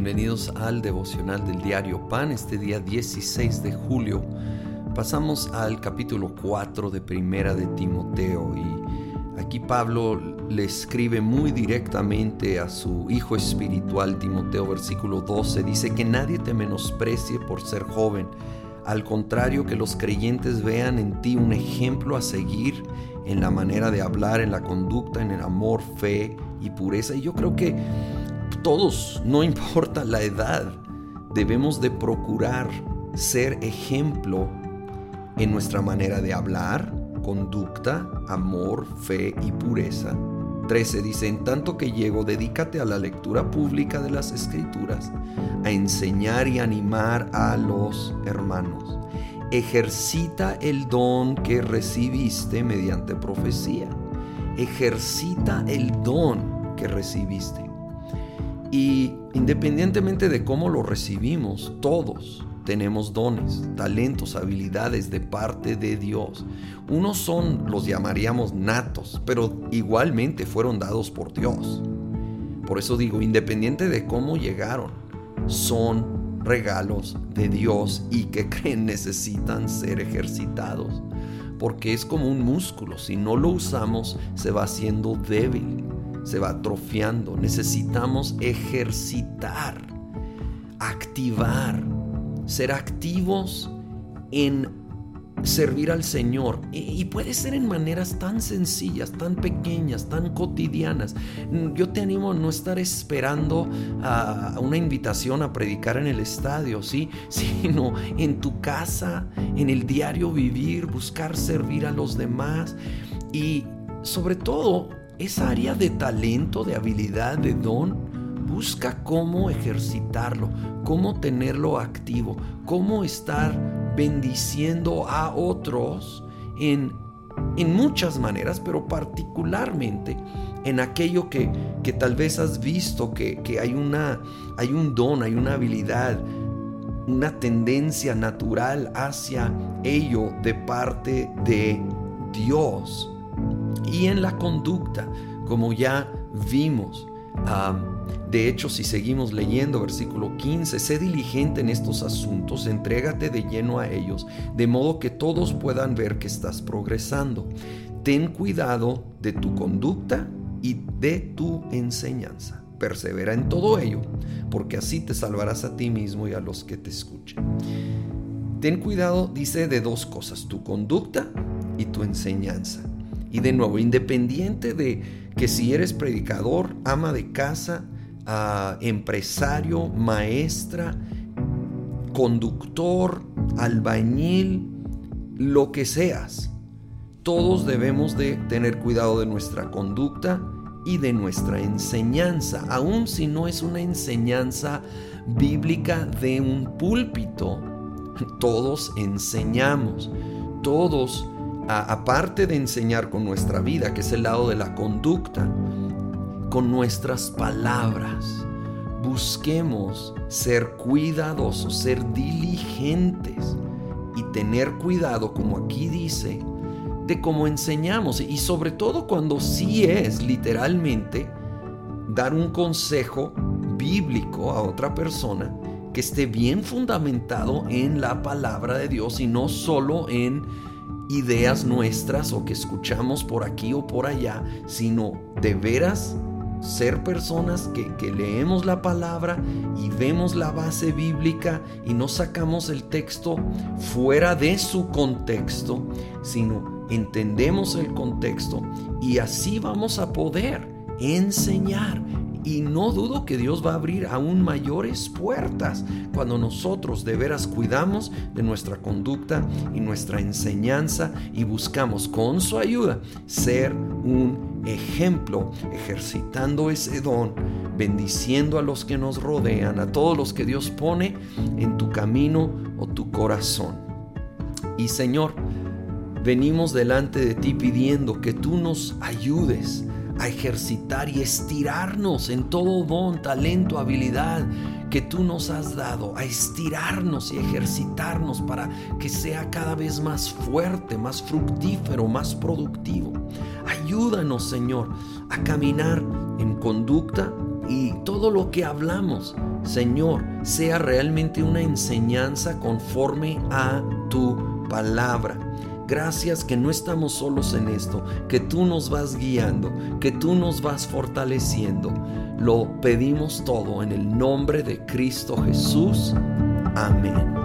Bienvenidos al devocional del diario Pan, este día 16 de julio. Pasamos al capítulo 4 de Primera de Timoteo y aquí Pablo le escribe muy directamente a su hijo espiritual Timoteo, versículo 12, dice que nadie te menosprecie por ser joven, al contrario que los creyentes vean en ti un ejemplo a seguir en la manera de hablar, en la conducta, en el amor, fe y pureza. Y yo creo que todos, no importa la edad, debemos de procurar ser ejemplo en nuestra manera de hablar, conducta, amor, fe y pureza. 13 dice, en tanto que llego, dedícate a la lectura pública de las escrituras, a enseñar y animar a los hermanos. Ejercita el don que recibiste mediante profecía. Ejercita el don que recibiste. Y independientemente de cómo lo recibimos, todos tenemos dones, talentos, habilidades de parte de Dios. Unos son, los llamaríamos natos, pero igualmente fueron dados por Dios. Por eso digo, independiente de cómo llegaron, son regalos de Dios y que creen necesitan ser ejercitados. Porque es como un músculo, si no lo usamos se va haciendo débil se va atrofiando. Necesitamos ejercitar, activar, ser activos en servir al Señor. Y, puede ser en maneras tan sencillas, tan pequeñas, tan cotidianas. Yo te animo a no estar esperando a una invitación a predicar en el estadio, ¿sí? Sino en tu casa, en el diario vivir, buscar servir a los demás. Y sobre todo, esa área de talento, de habilidad, de don, busca cómo ejercitarlo, cómo tenerlo activo, cómo estar bendiciendo a otros en, en muchas maneras, pero particularmente en aquello que, que tal vez has visto que, que hay, una, hay un don, hay una habilidad, una tendencia natural hacia ello de parte de Dios y en la conducta, como ya vimos. de hecho, si seguimos leyendo versículo 15, sé diligente en estos asuntos, entrégate de lleno a ellos, de modo que todos puedan ver que estás progresando. Ten cuidado de tu conducta y de tu enseñanza. Persevera en todo ello, porque así te salvarás a ti mismo y a los que te escuchen. Ten cuidado, dice, de dos cosas, tu conducta y tu enseñanza. Y de nuevo, independiente de que si eres predicador, ama de casa, ah, empresario, maestra, conductor, albañil, lo que seas, todos debemos de tener cuidado de nuestra conducta y de nuestra enseñanza, aun si no es una enseñanza bíblica de un púlpito. Todos enseñamos, todos aparte de enseñar con nuestra vida, que es el lado de la conducta, con nuestras palabras, busquemos ser cuidadosos, ser diligentes y tener cuidado, como aquí dice, de cómo enseñamos. Y sobre todo cuando sí es literalmente dar un consejo bíblico a otra persona que esté bien fundamentado en la palabra de Dios y no solo en ideas nuestras o que escuchamos por aquí o por allá, sino de veras ser personas que, que, leemos la palabra y vemos la base bíblica y no sacamos el texto fuera de su contexto, sino entendemos el contexto y así vamos a poder enseñar y no dudo que Dios va a abrir aún mayores puertas cuando nosotros de veras cuidamos de nuestra conducta y nuestra enseñanza y buscamos con su ayuda ser un ejemplo, ejercitando ese don, bendiciendo a los que nos rodean, a todos los que Dios pone en tu camino o tu corazón. Y Señor, venimos delante de ti pidiendo que tú nos ayudes a ejercitar y estirarnos en todo don, talento, habilidad que tú nos has dado, a estirarnos y ejercitarnos para que sea cada vez más fuerte, más fructífero, más productivo. Ayúdanos, Señor, a caminar en conducta y todo lo que hablamos, Señor, sea realmente una enseñanza conforme a tu palabra. Gracias que no estamos solos en esto, que tú nos vas guiando, que tú nos vas fortaleciendo. Lo pedimos todo en el nombre de Cristo Jesús. Amén.